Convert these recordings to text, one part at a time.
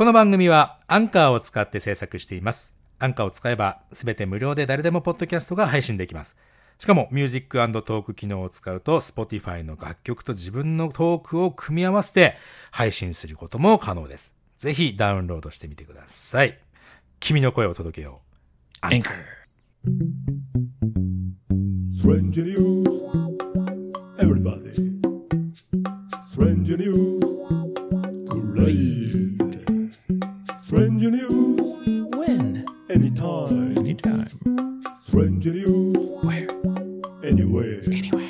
この番組はアンカーを使って制作しています。アンカーを使えばすべて無料で誰でもポッドキャストが配信できます。しかもミュージックトーク機能を使うと Spotify の楽曲と自分のトークを組み合わせて配信することも可能です。ぜひダウンロードしてみてください。君の声を届けよう。アンカー Strange news, everybody. Strange news, Anytime. Strange news, Where? anywhere. Anywhere.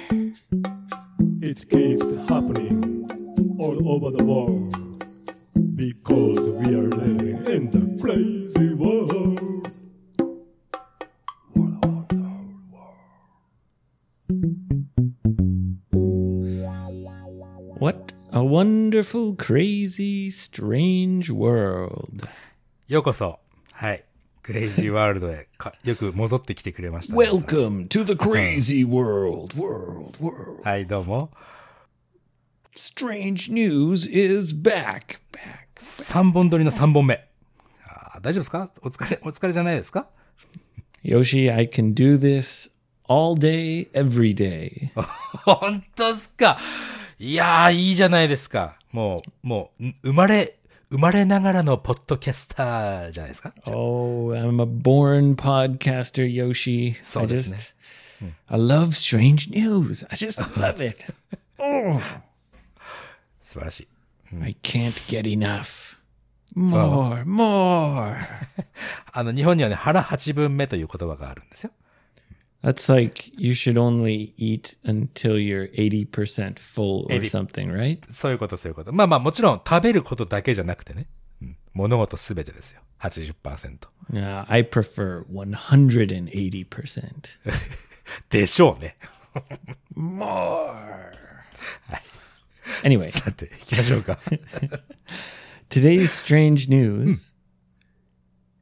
It keeps happening all over the world because we are living in the crazy world. World, world, world, world. What a wonderful, crazy, strange world. ようこそ。はい。 クレイジーワールドへかよく戻ってきてくれました、皆さん Welcome to the crazy world. World, world. はい、どうも。Strange news is back. Back. 3本撮りの3本目。あー大丈夫ですか？お疲れ、お疲れじゃないですか？Yoshi, I can do this all day, every day. 本当っすか？いやー、いいじゃないですか。もう、もう、ん生まれ、生まれながらのポッドキャスターじゃないですか Oh, I'm a born podcaster, Yoshi. So I doesn't just, I love strange news. I just love it. Oh, 素晴らしい。I can't get enough. More, more. あの、日本にはね、腹八分目という言葉があるんですよ。That's like you should only eat until you're 80% full or 80. something, right? そういうこと、そういうこと。まあまあ、もちろん食べることだけじゃなくてね。うん、物事すべてですよ。80%。 Uh, I prefer 180%. でしょうね。 More. Anyway, さて、行きましょうか。 today's strange news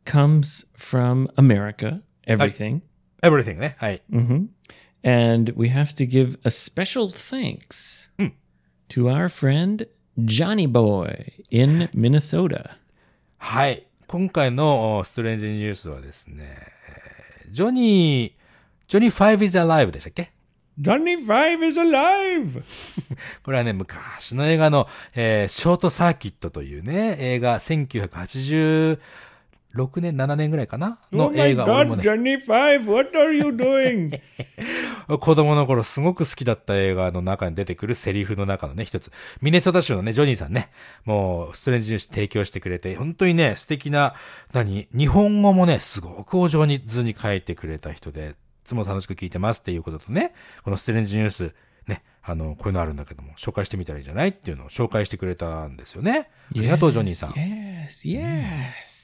comes from America, everything. Everything ね。はい。And we have to give a special thanks to our friend Johnny Boy in Minnesota. はい。今回のおストレンジニュースはですね、えージョニー、ジョニー5 is alive でしたっけ Johnny Five is alive! これはね、昔の映画の、えーショートサーキットというね、映画、1986年、7年ぐらいかな？の映画、俺もね、Johnny Five, what are you doing? 子供の頃すごく好きだった映画の中に出てくるセリフの中のね、一つ。ミネソタ州のね、ジョニーさんね、もう、ストレンジニュース提供してくれて、本当にね、素敵な、何、日本語もね、すごくお上手に書いてくれた人で、いつも楽しく聞いてますっていうこととね、このストレンジニュース、ね、あの、こういうのあるんだけども、紹介してみたらいいんじゃない？っていうのを紹介してくれたんですよね。ありがとう、ジョニーさん。Yes, yes.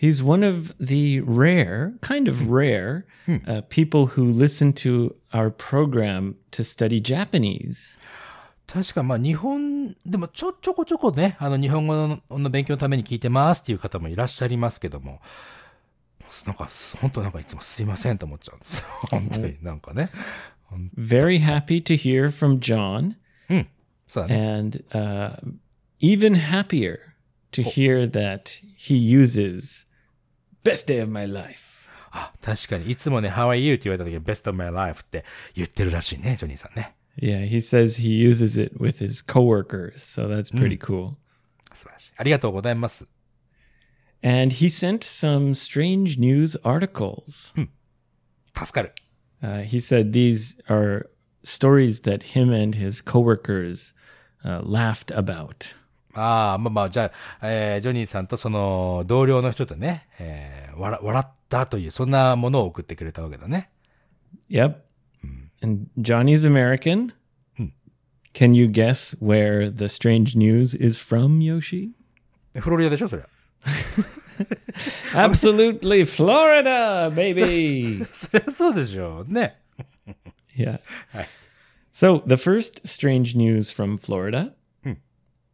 He's one of the rare, kind of rare, uh, people who listen to our program to study Japanese. 確かまあ日本、でもちょ、ちょこちょこね、あの日本語のの勉強のために聞いてますっていう方もいらっしゃいますけども、なんか、本当なんかいつもすいませんと思っちゃうんですよ。本当になんかね。 Very happy to hear from John, そうだね。 and uh, even happier to hear that he uses best day of my life. あ、確かにいつもね、How are you? って言われた時に Best of my life って言ってるらしいね、ジョニーさんね。 Yeah, he says he uses it with his coworkers, so that's pretty cool. 素晴らしい。ありがとうございます。 And he sent some strange news articles. 助かる。 Uh, he said these are stories that him and his coworkers uh, laughed about. ああ、まあまあ、じゃあ、えージョニーさんとその同僚の人とね、えー笑、笑ったという、そんなものを送ってくれたわけだね。 Yep. And Johnny's American. Can you guess where the strange news is from, Yoshi? フロリダでしょ、それ。 Absolutely Florida, baby. そりゃそうでしょう。ね。 yeah. So the first strange news from Florida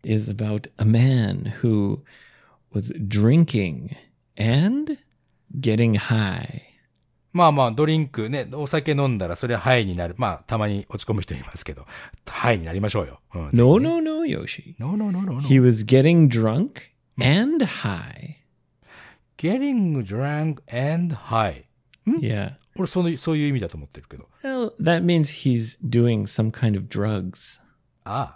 is about a man who was drinking and getting high. まあまあ、ドリンクね、お酒飲んだらそれはハイになる。まあ、たまに落ち込む人いますけど、ハイになりましょうよ。うん、 No, no, no, Yoshi. no, no, no, no, no. He was getting drunk and high. getting drunk and high. Yeah. 俺その、そういう意味だと思ってるけど。 Well, that means he's doing some kind of drugs. ああ。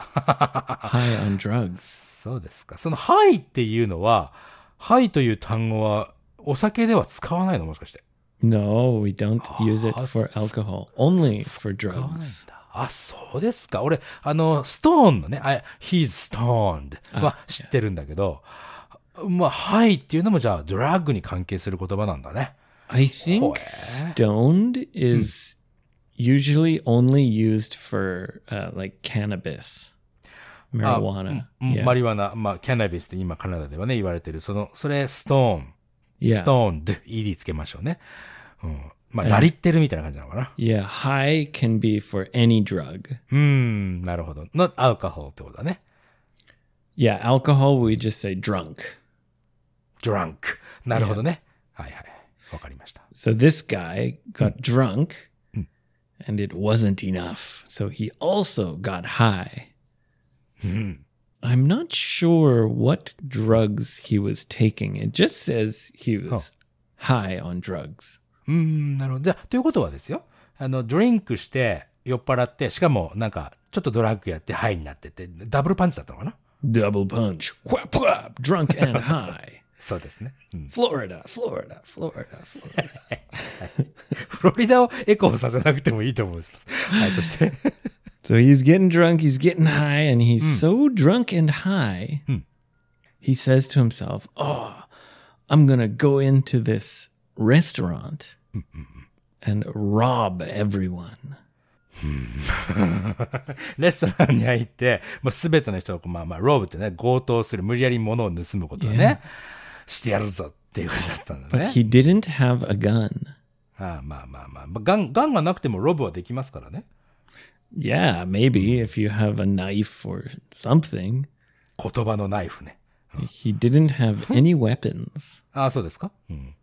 High on drugs. そうですか。その、はいっていうのは、はいという単語は、お酒では使わないのもしかして。No, we don't use it for alcohol. Only for drugs. だ。あ、そうですか。俺、あの、ストーンのね、あ he's stoned は知ってるんだけど、まあ、はいっていうのもじゃあ、ドラッグに関係する言葉なんだね。I think stoned is usually only used for uh, like cannabis, marijuana. うん yeah. マリワナ、まあ、キャナビスって今カナダではね、言われてる、その、それ、ストーン。yeah. ストーン、ed つけましょうね。うん。まあ、ラリってるみたいな感じなのかな。Yeah, high can be for any drug. うーん、なるほど。not alcohol ってことだね。Yeah, alcohol we just say drunk. drunk。なるほどね。はいはい。わかりました。So this guy got drunk and it wasn't enough. So he also got high. I'm not sure what drugs he was taking. It just says he was high on drugs. うんなるほど。ということはですよ。あの、ドリンクして酔っ払って、しかもなんか、ちょっとドラッグやってハイになってて、ダブルパンチだったのかな？ダブルパンチ。ワップワップ !Drunk そうですね。フロリダ、フロリダ、フロリダ、フロリダ。フロリダをエコーさせなくてもいいと思います。はい、そして。So he's getting drunk, he's getting high, and he's so drunk and high, he says to himself, Oh, I'm going to go into this restaurant and rob everyone. レストランに入って、まあ、すべての人をこう、まあまあ、ローブってね、強盗する、無理やり物を盗むことをね、してやるぞっていうことだったんだ But ね。 he didn't have a gun. ああまあまあまあ、まあ、ガン、ガンがなくてもロブはできますからね。 Yeah, maybe if you have a knife or something. 言葉のナイフね。 He didn't have any weapons. ああ、そうですかうん。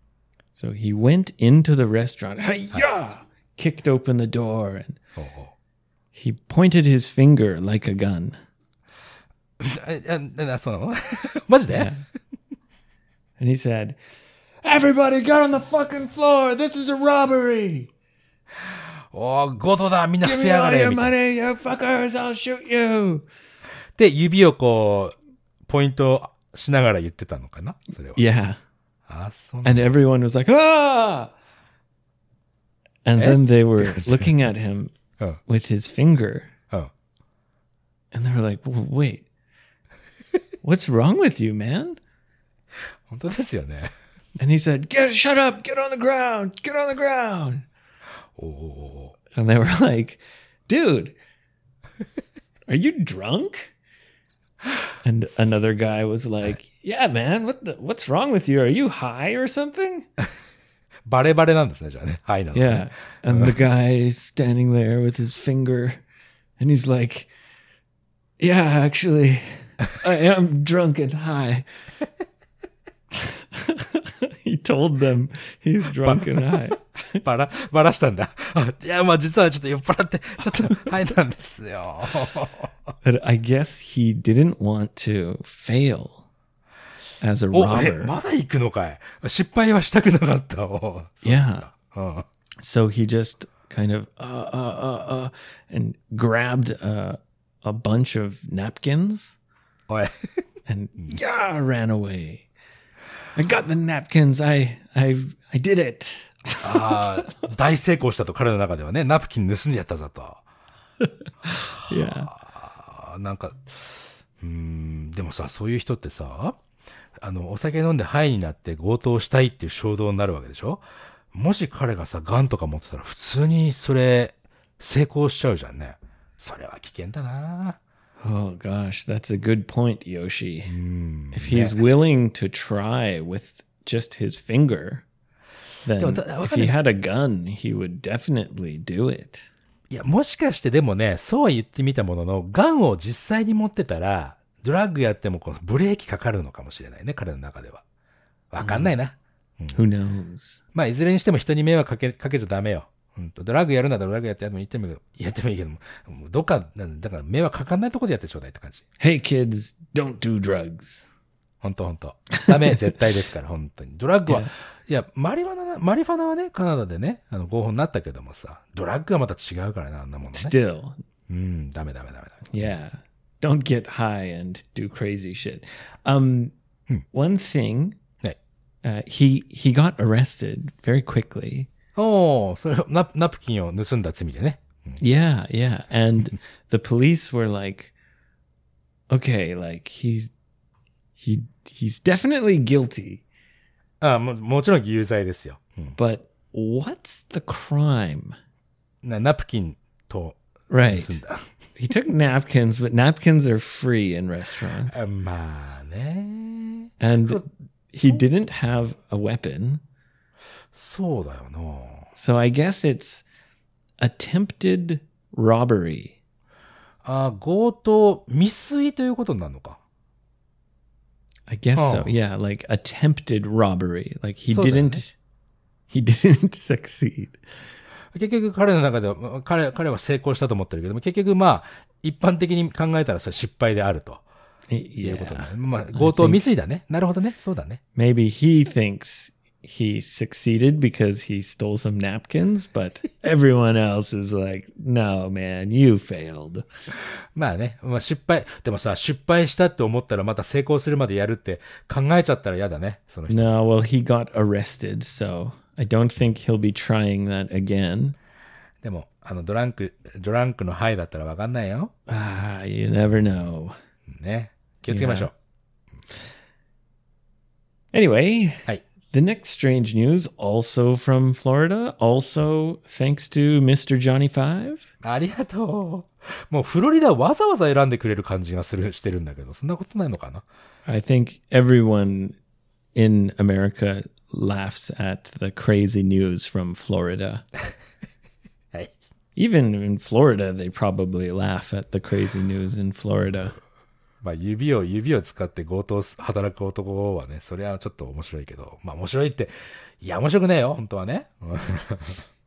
So he went into the restaurant. Hi-ya! Kicked open the door and ほうほう he pointed his finger like a gun. え、え、な、そうなのマジで And he said, Everybody get on the fucking floor. This is a robbery. おー、強盗だみんな伏 Give せ me やが all れ your みたいな。 money, you fuckers. I'll shoot you. で、指をこう、ポイントしながら言ってたのかなそれは。 Yeah. あ、そうなん And everyone was like, ah. And then they were looking at him うん。 with his finger. うん。 And they were like, "W- wait, what's wrong with you, man? 本当ですよね。 And he said, get, shut up, get on the ground, get on the ground. Oh. And they were like, dude, are you drunk? And another guy was like, yeah, man, what the, what's wrong with you? Are you high or something? バレバレなんですね、じゃあね。はいなの、ね。Yeah. And the guy standing there with his finger, and he's like, yeah, actually, I am drunk and high. he told them he's drunk and high. バラ、バラしたんだ。あいや、まあ実はちょっと酔っ払って、ちょっと、はいなんですよ。 But I guess he didn't want to fail as a お、え、 robber. まだ行くのかい失敗はしたくなかった。おそうですかうん。 So he just kind of uh uh uh uh and grabbed uh, a bunch of napkins おい、 and yeah, ran away. I got the napkins. I I I did it. ああ、大成功したと彼の中ではね、ナプキン盗んでやったぞと。Yeah. あなんか、うーん、でもさ、そういう人ってさ、あの、お酒飲んでハイになって強盗したいっていう衝動になるわけでしょ？もし彼がさ、ガンとか持ってたら普通にそれ、成功しちゃうじゃんね。それは危険だな Oh gosh, that's a good point, Yoshi. if he's willing to try with just his finger, then if he had a gun, he would definitely do it. いや、もしかしてでもね、そうは言ってみたものの、ガンを実際に持ってたら、ドラッグやってもこのブレーキかかるのかもしれないね、彼の中では。わかんないな。Who knows? まあ、いずれにしても人に迷惑かけ、かけちゃダメよ。うんと、ドラッグやるならドラッグやってやってもいいってもやってもいいけども、もうどっか、だから迷惑かかんないとこでやってちょうだいって感じ。Hey kids, don't do drugs. ほんとほんと。ダメ、絶対ですから、本当に。ドラッグは.いや、マリファナな、マリファナはね、カナダでね、あの、合法になったけどもさ、ドラッグはまた違うからね、あんなものね。Still, うん、ダメダメダメダメ。yeah. Don't get high and do crazy shit. Um, one thing, はい。uh, he he got arrested very quickly. おー、それ、ナナプキンを盗んだ罪でね。 Yeah, yeah. And the police were like, okay, like he's he he's definitely guilty, ああももちろん有罪ですよ。うん but what's the crime? なナプキンと Right. 盗んだ。 He took napkins, but napkins are free in restaurants. あまあね。 And he didn't have a weapon. そうだよな。So I guess it's attempted robbery. あ強盗、未遂ということになるのか。I guess so. Oh. Yeah, like attempted robbery. Like he didn't he didn't succeed. 結局彼の中では、まあ彼、彼は成功したと思ってるけども、結局まあ、一般的に考えたらそれ失敗であるということにな Yeah. る。まあ、強盗未遂だね。なるほどね。そうだね。Maybe he thinks he succeeded because he stole some napkins, but everyone else is like, "No, man, you failed." まあね。まあ失敗。でもさ、失敗したって思ったらまた成功するまでやるって考えちゃったら嫌だね。その人。 No, well, he got arrested, so I don't think he'll be trying that again. でも、あの、ドランク、ドランクのハイだったらわかんないよ。 Ah, you never know. ね。気をつけましょう。 Anyway, はい。 the next strange news, also from Florida, also thanks to Mr. Johnny Five. ありがとう。もうフロリダわざわざ選んでくれる感じがする、してるんだけど、そんなことないのかな I think everyone in America laughs at the crazy news from Florida. はい。 Even in Florida, they probably laugh at the crazy news in Florida. まあ、指を、指を使って強盗す、働く男はね、それはちょっと面白いけど、まあ面白いって、いや面白くねえよ、本当はね。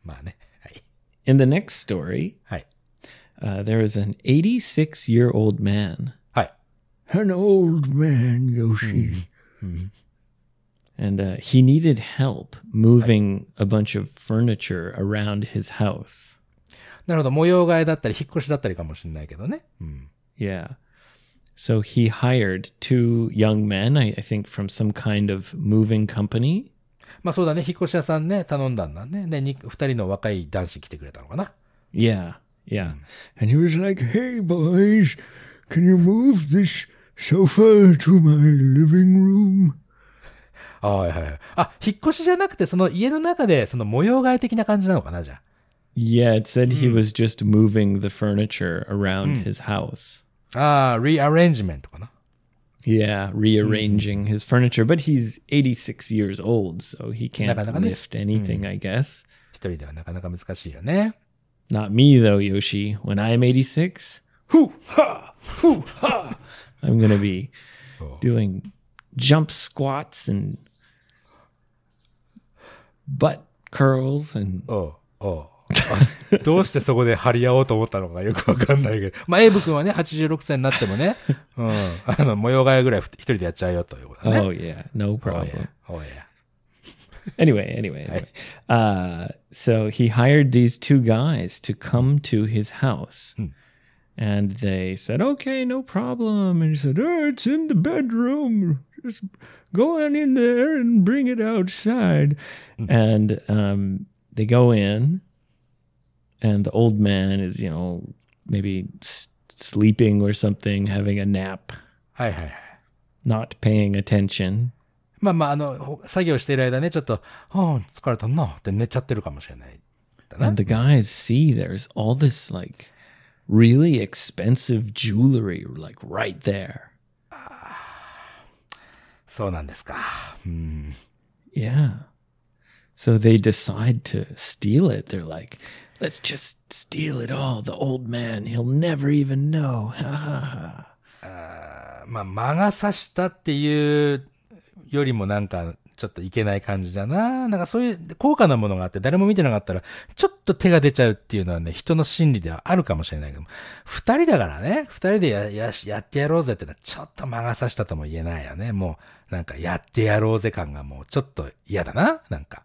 まあね。はい。In the next story, はい。uh, there is an 86 year old man. はい。An old man, Yoshi. And uh, he needed help moving a bunch of furniture around his house. なるほど、模様替えだったり、引っ越しだったりかもしれないけどね。うん。Yeah. So he hired two young men, I, I think from some kind of moving company. まあそうだね、引っ越し屋さんね、頼んだんだね。で、に二人の若い男子来てくれたのかな。 Yeah. Yeah. And he was like, Hey, boys, can you move this sofa to my living room? はいはいはい。あ、引っ越しじゃなくて、その家の中で、その模様替え的な感じなのかな、じゃあ。 Yeah, it said he was just moving the furniture around his house. ああ、rearrangement かな。 Yeah, rearranging his furniture. But he's 86 years old, so he can't Nakanaka ne. lift anything, I guess. 一人ではなかなか難しいよね。 Not me, though, Yoshi. When I'm 86, hoo ha, hoo ha, I'm going to be doing jump squats and butt curls and おうおうあ どうしてそこで張り合おうと思ったのかよくわかんないけど。まあ、エイブ君はね、86歳になってもね、うん。あの、模様替えぐらい一人でやっちゃうよということだね。oh yeah, no problem. や。おうや。anyway, anyway, anyway. Uh, so he hired these two guys to come to his house. And they said, okay, no problem. And he said, oh, it's in the bedroom. Just go on in there and bring it outside. And um, they go in, and the old man is, you know, maybe s- sleeping or something, having a nap, はいはいはい。 not paying attention. まあまあ、あの、ほ作業している間ね、ちょっと、はあ、疲れたなって寝ちゃってるかもしれない。だな And the guys see there's all this like really expensive jewelry like right there. そうなんですか。うん。 Yeah. So they decide to steal it. They're like, let's just steal it all. The old man, he'll never even know. Ha ha. まあ、魔が差したっていうよりもなんか、ちょっといけない感じだな。なんかそういう高価なものがあって誰も見てなかったら、ちょっと手が出ちゃうっていうのはね、人の心理ではあるかもしれないけども、二人だからね、二人でや、や、やってやろうぜってのはちょっと魔が差したとも言えないよね。もう、なんかやってやろうぜ感がもうちょっと嫌だな。なんか。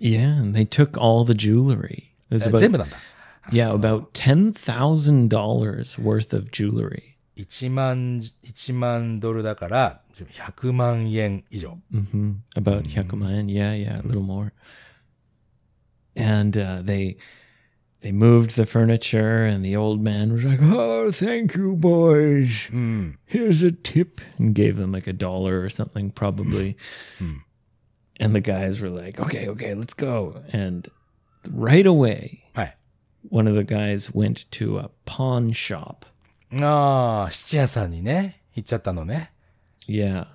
Yeah, and they took all the jewelry. It was え about 全部なんだ。 yeah, about ten thousand dollars worth of jewelry. 1万、1万ドルだから、100万円以上。 hmm About Hyakuman, yeah, yeah, a little more. And uh, they they moved the furniture, and the old man was like, "Oh, thank you, boys. うん。 Here's a tip," and gave them like a dollar or something, probably. and the guys were like, "Okay, okay, let's go." And right away, はい。 one of the guys went to a pawn shop. ああ、質屋さんにね、行っちゃったのね。 Yeah.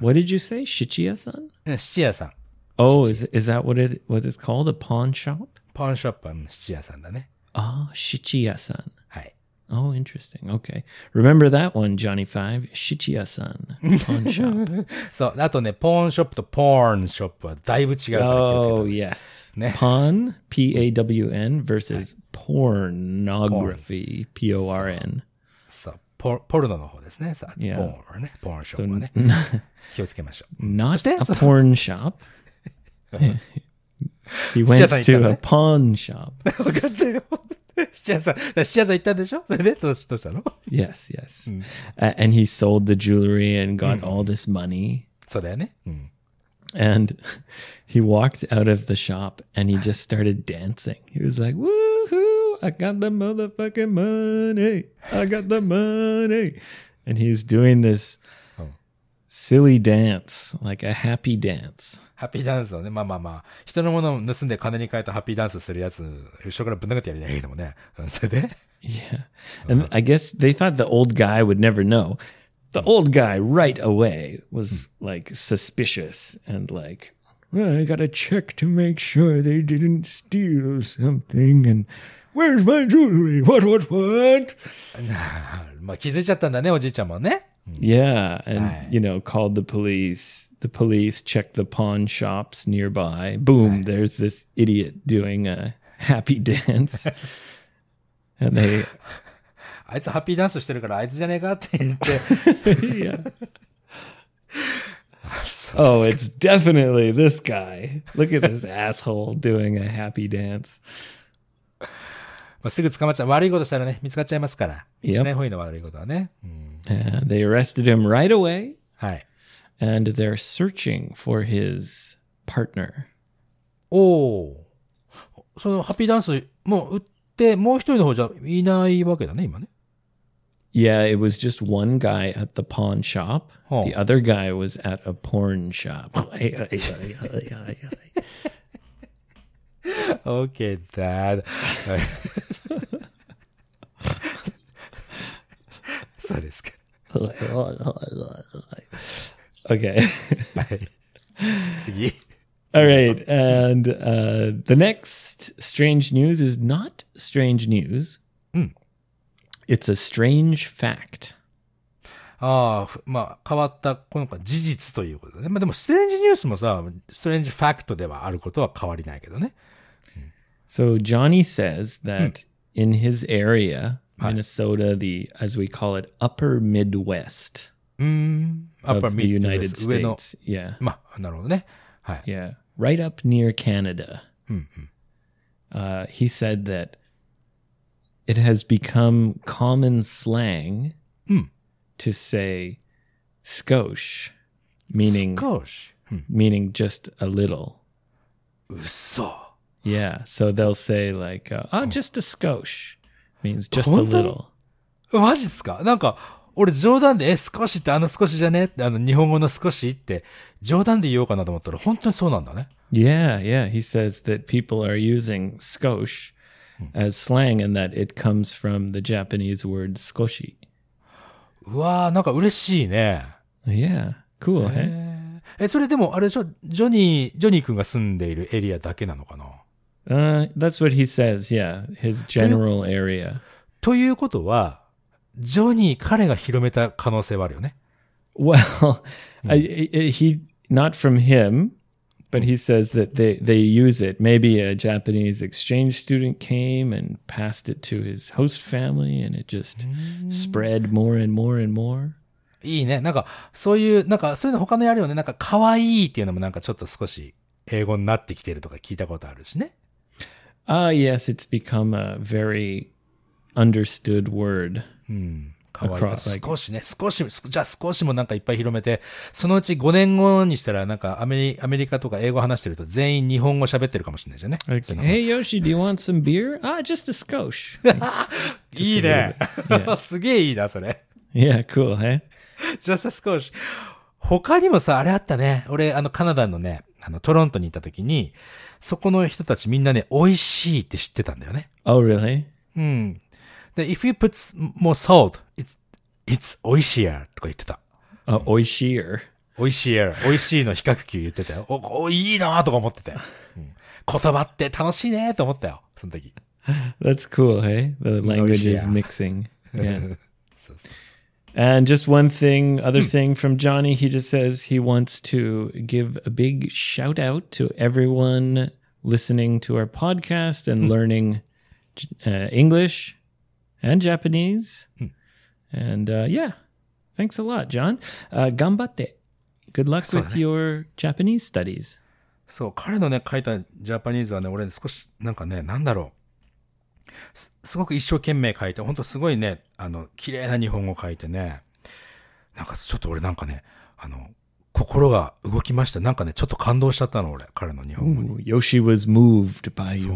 What did you say, Shichiya-san? うん質屋さん。 Oh, is is that what it what it's called? A pawn shop? パンショップはうん質屋さんだね。 Ah, Shichiya-san. Oh, interesting. Okay. Remember that one, Johnny Five, Shichiya-san, pawn shop. そう、あとね、パンショップとパンショップはだいぶ違うから気をつけ Oh, yes. Pawn, P-A-W-N, versus pornography, P-O-R-N. そう、ポポルノの方ですね。さあ、ポ Yeah. ーンね、ポーンショップはね。気をつけましょう。Not So. その porn shop. he went 質屋さん行ったの to a ね pawn shop. 質屋さん、だから質屋さん行ったんでしょそれでどうどうしたの Yes, yes. Uh, and he sold the jewelry and got all this money. そうだよね。うん。 And he walked out of the shop and he just started dancing. He was like, Woohoo! I got the motherfucking money. I got the money. And he's doing this silly dance, like a happy dance. ハッピーダンスをね、まあまあまあ、人のものを盗んで金に変えたハッピーダンスするやつ、後ろからぶん投げてやりたいけどもね。うんそれで Yeah. And I guess they thought the old guy would never know. The old guy right away was like suspicious and like, well, I gotta check to make sure they didn't steal something. And where's my jewelry? What, what, what? まあ気づいちゃったんだね、おじいちゃんもね。 Yeah. And, Right. you know, called the police. The police checked the pawn shops nearby. Boom, there's this idiot doing a happy dance. and they あいつハッピーダンスしてるからあいつじゃねえかって言って。 yeah. oh, it's definitely this guy. Look at this asshole doing a happy dance. まあ、すぐ捕まっちゃう。悪いことしたらね、見つかっちゃいますから。 Yep. しない方がいいの悪いことはね。うん、 And they arrested him right away, はい。 and they're searching for his partner. おお。そのハッピーダンス、もう売って、もう一人の方じゃいないわけだね、今ね。 Yeah, it was just one guy at the pawn shop. Oh. The other guy was at a porn shop. OK, dad. そうですか。 okay. はい。次。 All right. And uh, the next strange news is not strange news. It's a strange fact. ああ、ふまあ、変わった、この事実ということだね。まあでも、ストレンジニュースもさ、ストレンジファクトではあることは変わりないけどね。 So Johnny says that in his area, Minnesota, the as we call it, upper Midwest うー ん。 of upper the mid- United 上の、 States. Yeah. まあ、なるほどね。はい。 Yeah. Right up near Canada. Uh, he said that it has become common slang to say skosh, meaning 少し。うん。 meaning just a little. 嘘。 Yeah. So they'll say like, uh, oh, just a skosh means just a 本当に？ little. マジっすかなんか、 俺冗談で、え、少しってあの少しじゃねって、あの日本語の少しって、冗談で言おうかなと思ったら、本当にそうなんだね。Yeah, yeah. He says that people are using skosh as slang and that it comes from the Japanese word skoshi. うわー、なんか嬉しいね。Yeah. Cool, hey? え、それでも、あれでしょ、ジョニー、ジョニー君が住んでいるエリアだけなのかな Uh, that's what he says. Yeah, his general area. ということは、ジョニー、彼が広めた可能性はあるよね。Well, I, he not from him, but he says that they, they use it. Maybe a Japanese exchange student came and passed it to his host family, and it just spread more and more and more. いいね。なんか、そういう、なんか、そういうの他のやるよね。なんか、可愛いっていうのもなんかちょっと少し英語になってきてるとか聞いたことあるしね。Ah, yes, it's become a very understood word. 可愛い Across, like- 少しね、少し、すじゃあ少しもなんかいっぱい広めて、そのうち5年後にしたらなんかアメリアメリカとか英語話してると全員日本語喋ってるかもしれないじゃんね。の hey Yoshi, do you want some beer? Ah, just a skosh. いいね Yeah. すげえいいな、それ。yeah, cool, hey? just a skosh. 他にもさ、あれあったね。俺、あの、カナダのね、あの、トロントに行った時に、そこの人たちみんなね、美味しいって知ってたんだよね。Oh, really? うん。で、if you put more salt, it's, it's 美味しいやとか言ってた。 Uh, oishier. 美味しいや美味しいの比較級言ってたよ。お、おいいなとか思ってたよ。うん言葉って楽しいねと思ったよ。その時。 That's cool, hey? The language is Oishia. mixing. Yeah. そうそうそう。 and just one thing, other thing from Johnny, he just says he wants to give a big shout out to everyone listening to our podcast and learning uh, English and Japanese. and uh, yeah, thanks a lot, John. Uh, 頑張って。Good luck with your Japanese studies. そう、彼のね、書いたジャパニーズはね、俺少し、なんかね、なんだろう。す,ごく一生懸命書いて、本当すごいね、あの、綺麗な日本語書いてね。なんかちょっと俺なんかね、あの、心が動きました。なんかね、ちょっと感動しちゃったの、俺、彼の日本語に。Ooh, Yoshi was moved by you.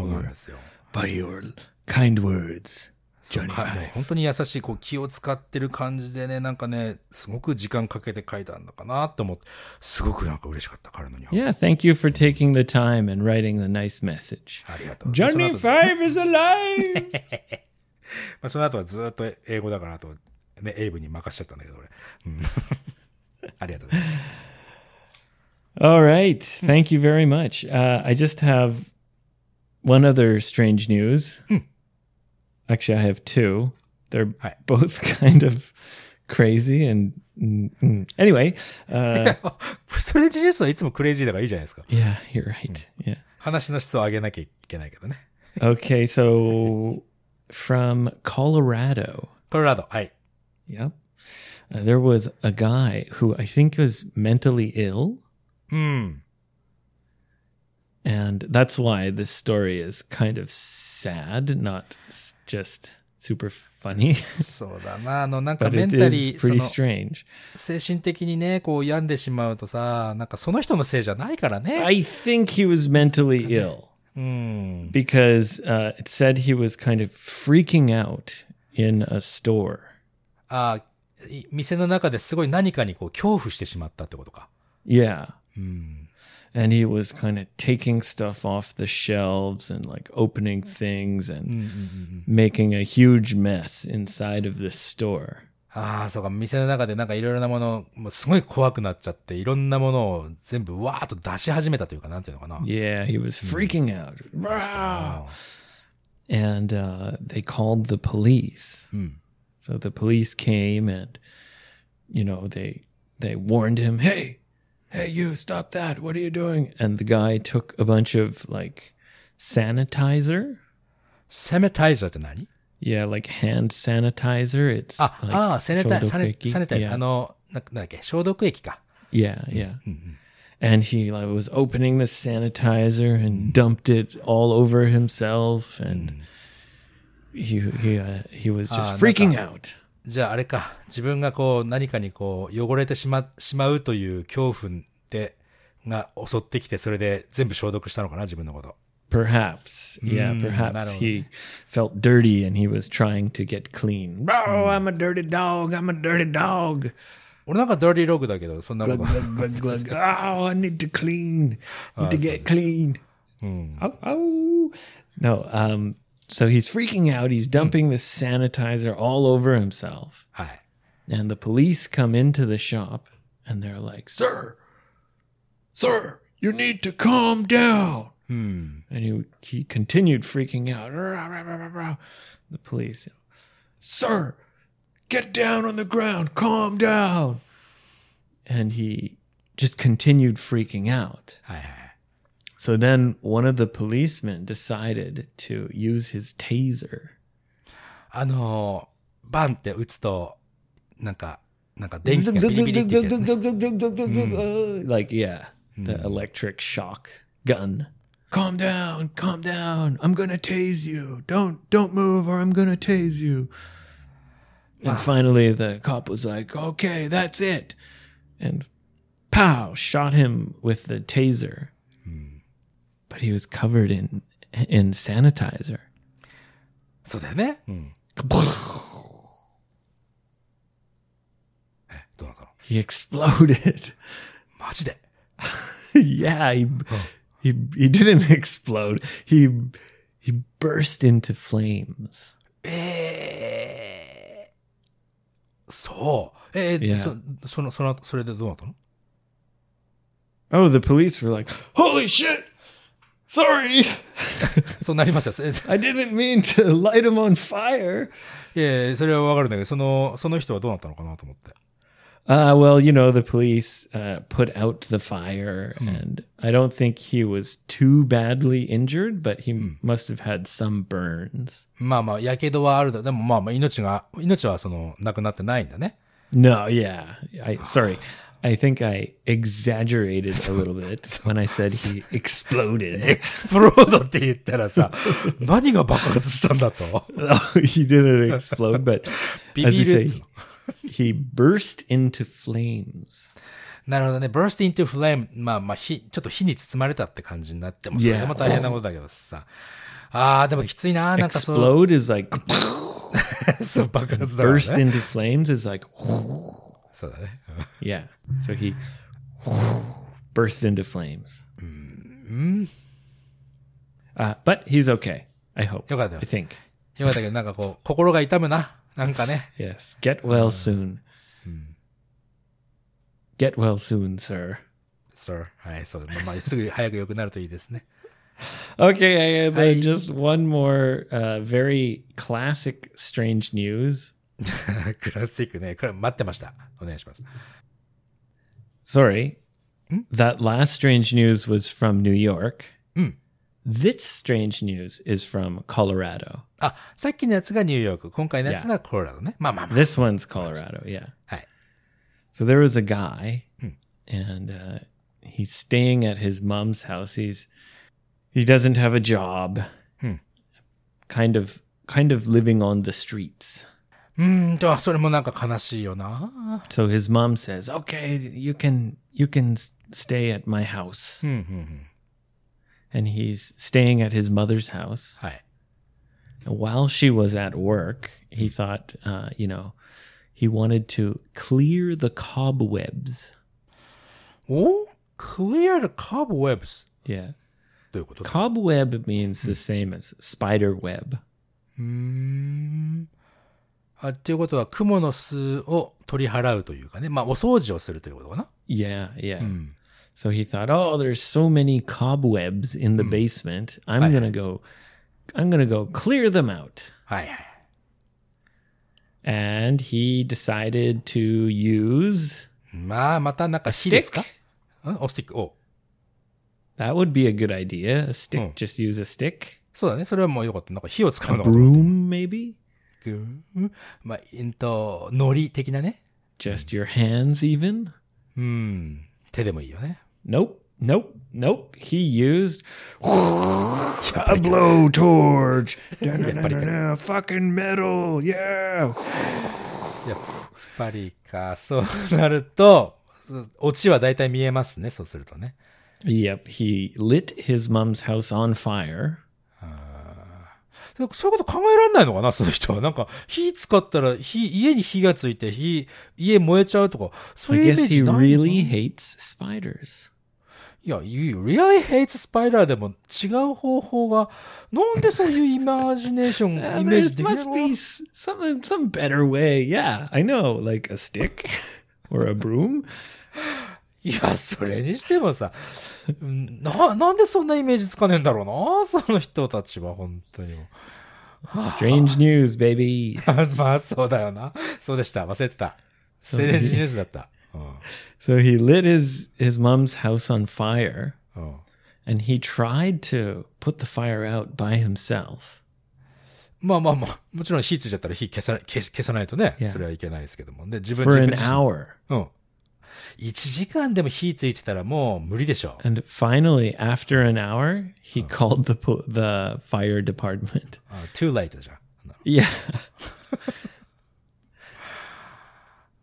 by your kind words. そう Johnny か Five. 本当に優しい、こう気を使ってる感じでね、なんかね、すごく時間かけて書いたんだかなって思って、すごくなんか嬉しかった、彼の日本語。Yeah, thank you for taking the time and writing the nice message. ありがとう。Johnny その後 Five is alive. まあ、その後はずっと英語だから、あと、ね、エイブに任しちゃったんだけど、俺。うんありがとうございます。All right, thank you very much. Uh, I just have one other strange news. Actually, I have two. They're Hi. both kind of crazy and mm, mm. anyway. Uh, ストレンジニュースはいつもクレイジーだからいいじゃないですか。 yeah, you're right. Yeah. 話の質を上げなきゃいけないけどね。 Okay, so from Colorado. コロラド、はい。 Yep. Uh, there was a guy who I think was mentally ill. うん。 And that's why this story is kind of sad, not s- just super funny. そうだな。あの、なんかメンタリー.精神的にね、こう病んでしまうとさ、なんかその人のせいじゃないからね。I think he was mentally ill うん。because uh, it said he was kind of freaking out in a store. あい店の中ですごい何かにこう恐怖してしまったってことか。Yeah. And he was kind of taking stuff off the shelves and like opening things and making a huge mess inside of this store. ああ、そうか、店の中でなんかいろいろなもの、もうすごい怖くなっちゃって、いろんなものを全部わーっと出し始めたというか、なんていうのかな。 Yeah, he was freaking out. Rah! And uh, they called the police. So the police came and, you know, they they warned him, "Hey, hey, you, stop that. What are you doing? And the guy took a bunch of like sanitizer. Sanitizer って何 Yeah, like hand sanitizer. It's ah, ah, sanitizer, sanitizer. yeah. Yeah. and he like, was opening the sanitizer and dumped it all over himself and he he uh, he was just ah, freaking out. じゃああれか、自分がこう何かにこう汚れてしま、しまうという恐怖で、が襲ってきて、それで全部消毒したのかな、自分のこと。Perhaps, yeah, Mm, perhaps he felt dirty and he was trying to get clean. Oh, I'm a dirty dog. I'm a dirty dog. 俺なんかダーティーログだけど、そんなこと。Oh, I need to clean. Need to get clean. Oh, oh. No, um, So he's freaking out. He's dumping the sanitizer all over himself. Hi. And the police come into the shop and they're like, Sir, sir, you need to calm down. Hmm. And he, he continued freaking out. The police, Sir, get down on the ground, calm down. And he just continued freaking out. Hi, hi. So then one of the policemen decided to use his taser. あのー、バンって打つと、なんか、なんか電気がビリビリって言うやつね Like, yeah, the electric shock gun. Calm down, calm down. I'm gonna tase you. Don't don't move or I'm gonna tase you. And finally the cop was like, Okay, that's it. And pow, shot him with the taser. But he was covered in in sanitizer. そうだよね。うん。え、どうなったの He exploded. マジで yeah, he, he he didn't explode. He he burst into flames. ええそう。えー Yeah. そ、その、その、それでどうなったの Oh, the police were like, "Holy shit! Sorry, そうなりますよ。それ I didn't mean to light him on fire." いやいやそれはわかるんだけど、その、その人はどうなったのかなと思って。 Uh, well, you know, the police uh, put out the fire, and I don't think he was too badly injured, but he must have had some burns. まあまあ、やけどはあるだ。でもまあまあ、命が、命はその、亡くなってないんだね。 No, yeah, I sorry. I think I exaggerated a little bit when I said he exploded. エクスプロードって言ったらさ、何が爆発したんだと。 Oh, he didn't explode, but ビ as ビ you るや say, つ。 he burst into flames. なるほどね。burst into flame. まあまあ、火、ちょっと火に包まれたって感じになっても、それでも大変なことだけどさ。ああ、でもきついな。なんかそう、 Explode is like そう爆発だから burst ね。 into flames is like そうだね。 yeah. So he burst into flames. Uh, but he's okay. I hope. よかったよ I think. よかったけど、なんかこう、心が痛むな。なんかね。 Yes. Get well soon. Get well soon, sir. sir. はい、そうだ。まあまあ、すぐ早く良くなるといいですね。 Okay, and then Hi. just one more uh, very classic strange news. クラシックね。これ待ってました。お願いします。 Sorry. That last strange news was from New York. This strange news is from Colorado. あ、さっきのやつがニューヨーク。今回のやつがコロラドね。まあまあまあ。 This one's Colorado, yeah. はい。 So there was a guy, and uh, he's staying at his mom's house. He's he doesn't have a job, kind of kind of living on the streets. うーんと、それもなんか悲しいよな。 So his mom says, "Okay, you can you can s- stay at my house." And he's staying at his mother's house. はい。 And while she was at work, he thought, uh, you know, he wanted to clear the cobwebs. お ?clear the cobwebs. Yeah. どういうこと Cobweb means the same as spider web. あっていうことは、蜘蛛の巣を取り払うというかね。まあ、お掃除をするということかな。Yeah, yeah. So he thought, oh, there's so many cobwebs in the basement. I'm gonna go, I'm gonna go clear them out. はいはい。And he decided to use まあ、またなんか火ですかんおスティック。お that would be a good idea. A stick, just use a stick. そうだね。それはもうよかった。なんか火を使 A うのか broom, maybe? とまあ、えっと、海苔的なね。Just your hands, even? うん。手でもいいよね。Nope, nope, nope. He used a blowtorch. Fucking metal, yeah. やっぱりか、そうなると、オチは大体見えますね。そうするとね。Yep, he lit his mom's house on fire. そういうこと考えられないのかな、その人は。なんか、火使ったら、火、家に火がついて、火、家燃えちゃうとか、そう I いうイメ guess ー he ジないの really hates spiders. いや、you really hate spider でも違う方法が、なんでそういうイマジネーション、イ Uh, メー there ジできない must の be some some better way. Yeah, I know, like a stick or a broom. いや、それにしてもさ、うんな、なんでそんなイメージつかねえんだろうな、その人たちは、本当に。Strange news, baby. まあ、そうだよな。そうでした。忘れてた。ステレンジニュースだった。So he lit his his mom's house on fire うん。and he tried to put the fire out by himself. まあまあまあ、もちろん火ついちゃったら火消さ消消さないとね.それはいけないですけども。で、自分 for 自 an hour. うん。1時間でも火ついてたらもう無理でしょ。And finally, after an hour, he called the the fire department. あ too late じゃん。Yeah.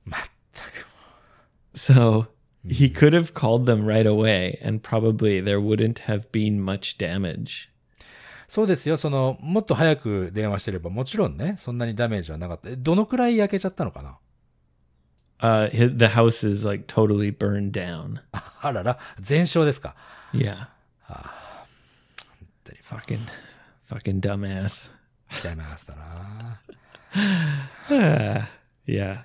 まったく。So he could have called them right away, and probably there wouldn't have been much damage. そうですよ。その、もっと早く電話してれば、もちろんね、そんなにダメージはなかった。えどのくらい焼けちゃったのかな Uh, his, the house is like totally burned down. あらら、全焼ですか。 Yeah. Fucking, fucking dumbass. ダメだな。 Yeah.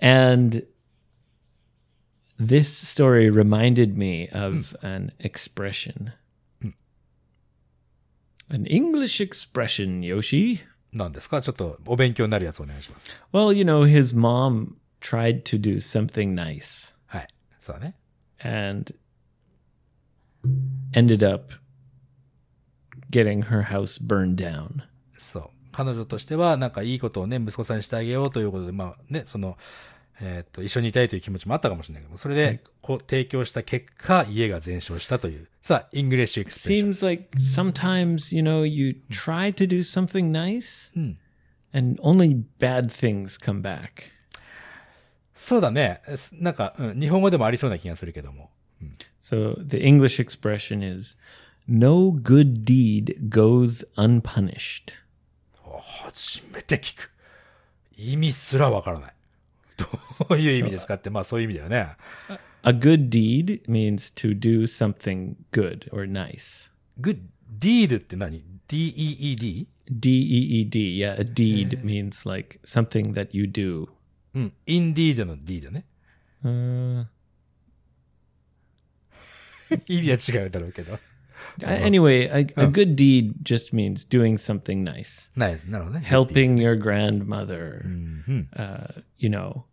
And this story reminded me of an expression. An English expression, Yoshi. なんですかちょっとお勉強になるやつお願いします。 Well, you know, his mom tried to do something nice はい。そうだね。and ended up getting her house burned down. そう。彼女としては、なんかいいことをね、息子さんにしてあげようということで、まあね、その、えーっと、一緒にいたいという気持ちもあったかもしれないけど、それで、こう、提供した結果、家が全焼したという。さあ、イングリッシュエクスプレッション。Seems like sometimes, you know, you try to do something nice and only bad things come back. そうだね。すなんか、うん、日本語でもありそうな気がするけども。So the English expression is no good deed goes unpunished. 初めて聞く。意味すらわからない。どういう意味ですかって、まあそういう意味だよね。A good deed means to do something good or nice. good deed って何 ?D-E-E-D? D E E D. Yeah, a deed means like something that you do. うん。indeed の D だね。 Uh, 意味は違うだろうけど。 anyway, a, a good deed just means doing something nice. ない、なるほどね。 helping your grandmother, uh, you know,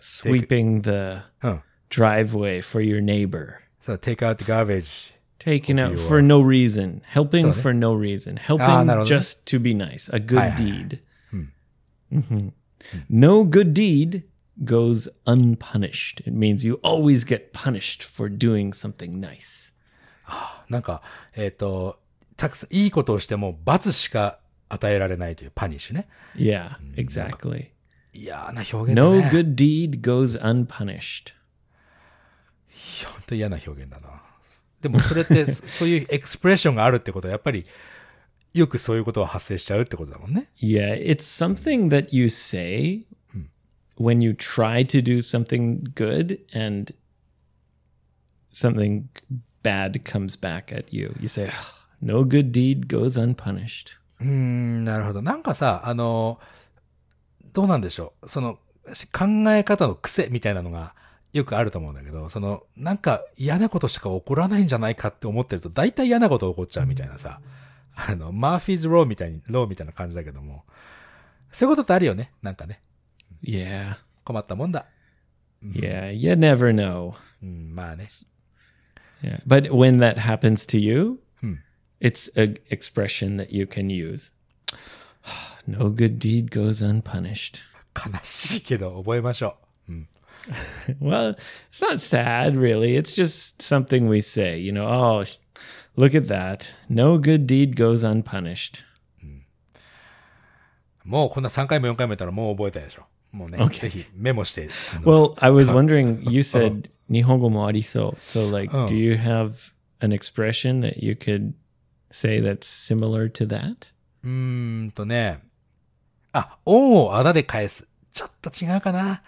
sweeping the うん。 driveway for your neighbor, そう、take out the garbage. taking out you for are- no reason, helping Sorry. for no reason, helping あー、なるほどね。 just to be nice, a good はいは いはい deed. Mhm. No good deed goes unpunished. It means you always get punished for doing something nice. なんか、えっ、と、たくさん、いいことをしても罰しか与えられないというパニッシュね。 Yeah, exactly. 嫌な表現だ No ね。 good deed goes unpunished. 本当嫌な表現だな。でもそれって、そそういうエクスプレッションがあるってことは、やっぱり、 よくそういうことは発生しちゃうってことだもんね。Yeah, it's something that you say when you try to do something good and something bad comes back at you. You say, "Ugh, no good deed goes unpunished. うーん、なるほど。なんかさ、あの、どうなんでしょう。その、し考え方の癖みたいなのがよくあると思うんだけど、その、なんか嫌なことしか起こらないんじゃないかって思ってると、大体嫌なこと起こっちゃうみたいなさ、あの、マーフィーズ・ローみたいに、ローみたいな感じだけども、そういうことってあるよね。なんかね。 Yeah. 困ったもんだ。 Yeah, you never know. うん、まあね。 Yeah. But when that happens to you, it's an expression that you can use. no good deed goes unpunished. 悲しいけど、覚えましょう。 Well, it's not sad, really. It's just something we say. You know, oh, sh- look at that. No good deed goes unpunished. もうこんな3回も4回も言ったらもう覚えたでしょ。もうね、ぜひメモして。あの Well, I was wondering, you said Nihongo mo ariso. So, like, Oh. do you have an expression that you could say that's similar to that? うーんとね。あ、恩をあだで返す。ちょっと違うかな。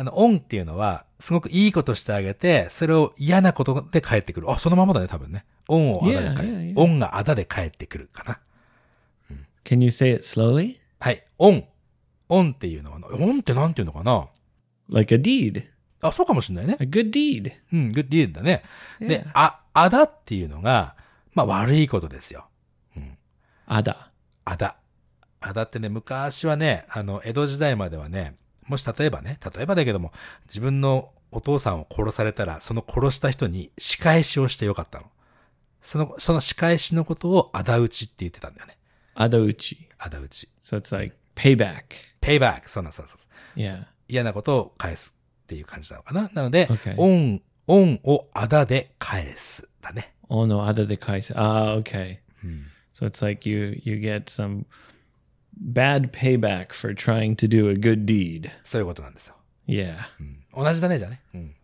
あの、恩っていうのは、すごくいいことしてあげて、それを嫌なことで返ってくる。あ、そのままだね、多分ね。恩をあだで返る。yeah. 恩があだで返ってくるかな。Can you say it slowly? はい。恩。恩っていうのは、恩ってなんていうのかな？Like a deed, あ、そうかもしれないね。a good deed. うん、グッディーだね。で Yeah.、あ、あだっていうのが、まあ悪いことですよ。Ada. あだ。あだってね、昔はね、あの、江戸時代まではね、もし例えばね、例えばだけども、自分のお父さんを殺されたら、その殺した人に仕返しをしてよかったの。その、その仕返しのことを仇討ちって言ってたんだよね。Adauchi. 仇討ち。So it's like payback. ペイバック。そうなんそうそう。Yeah. 嫌なことを返すっていう感じなのかな。なので Okay.、恩、恩を仇で返す。だね。Oh no, ada de kaisa. Ah, okay. So it's like you you get some bad payback for trying to do a good deed. そういうことなんですよ。 Yeah. 同じだね、じゃあね。うん。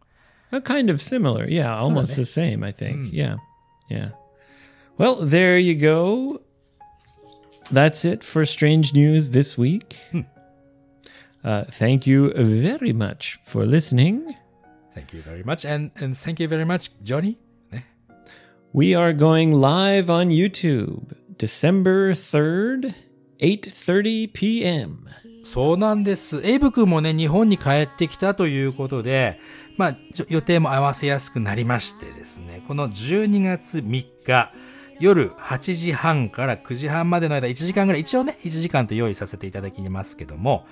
Uh, kind of similar. Yeah, almost the same, I think. Yeah. Yeah. Well, there you go. That's it for strange news this week. Uh, thank you very much for listening. Thank you very much and, and thank you very much, Johnny. ね。 We are going live on YouTube December 3rd, 8:30 p.m. そうなんです。エイブ君もね、日本に帰ってきたということで、まあ、予定も合わせやすくなりましてですね、この12月3日、夜8時半から9時半までの間、1時間ぐらい、一応ね、1時間と用意させていただきますけども、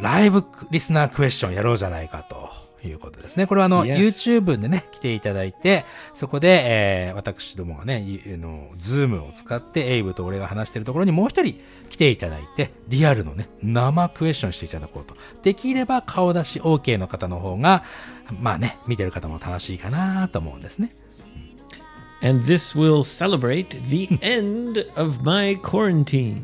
ライブリスナークエスチョンやろうじゃないかということですね。これはあの. YouTube でね、来ていただいて、そこで、えー、私どもがね、の、ズームを使って、エイブと俺が話してるところにもう一人来ていただいて、リアルのね、生クエスチョンしていただこうと。できれば顔出し OK の方の方が、まあね、見てる方も楽しいかなと思うんですね。And this will celebrate the end of my quarantine.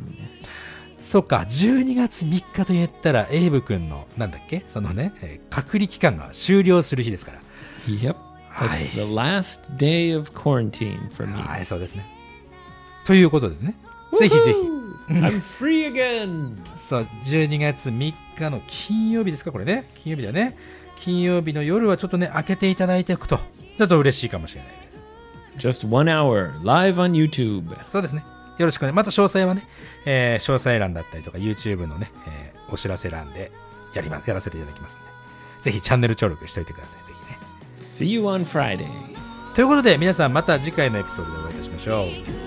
そっか、12月3日と言ったら、エイブ君の、なんだっけ？そのね、えー隔離期間が終了する日ですから。Yep. That's the last day of quarantine for me. はい、そうですね。ということでね、ぜひぜひ、I'm free again. そう、12月3日の金曜日ですか？これね。金曜日だね。金曜日の夜はちょっとね、開けていただいておくと、ちょっと嬉しいかもしれないです。Just one hour live on YouTube. そうですね。よろしくね。また詳細はね、えー詳細欄だったりとか YouTube のね、えーお知らせ欄でやります、やらせていただきますんで。ぜひチャンネル登録しておいてください。ぜひね。See you on Friday. ということで、皆さんまた次回のエピソードでお会いいたしましょう。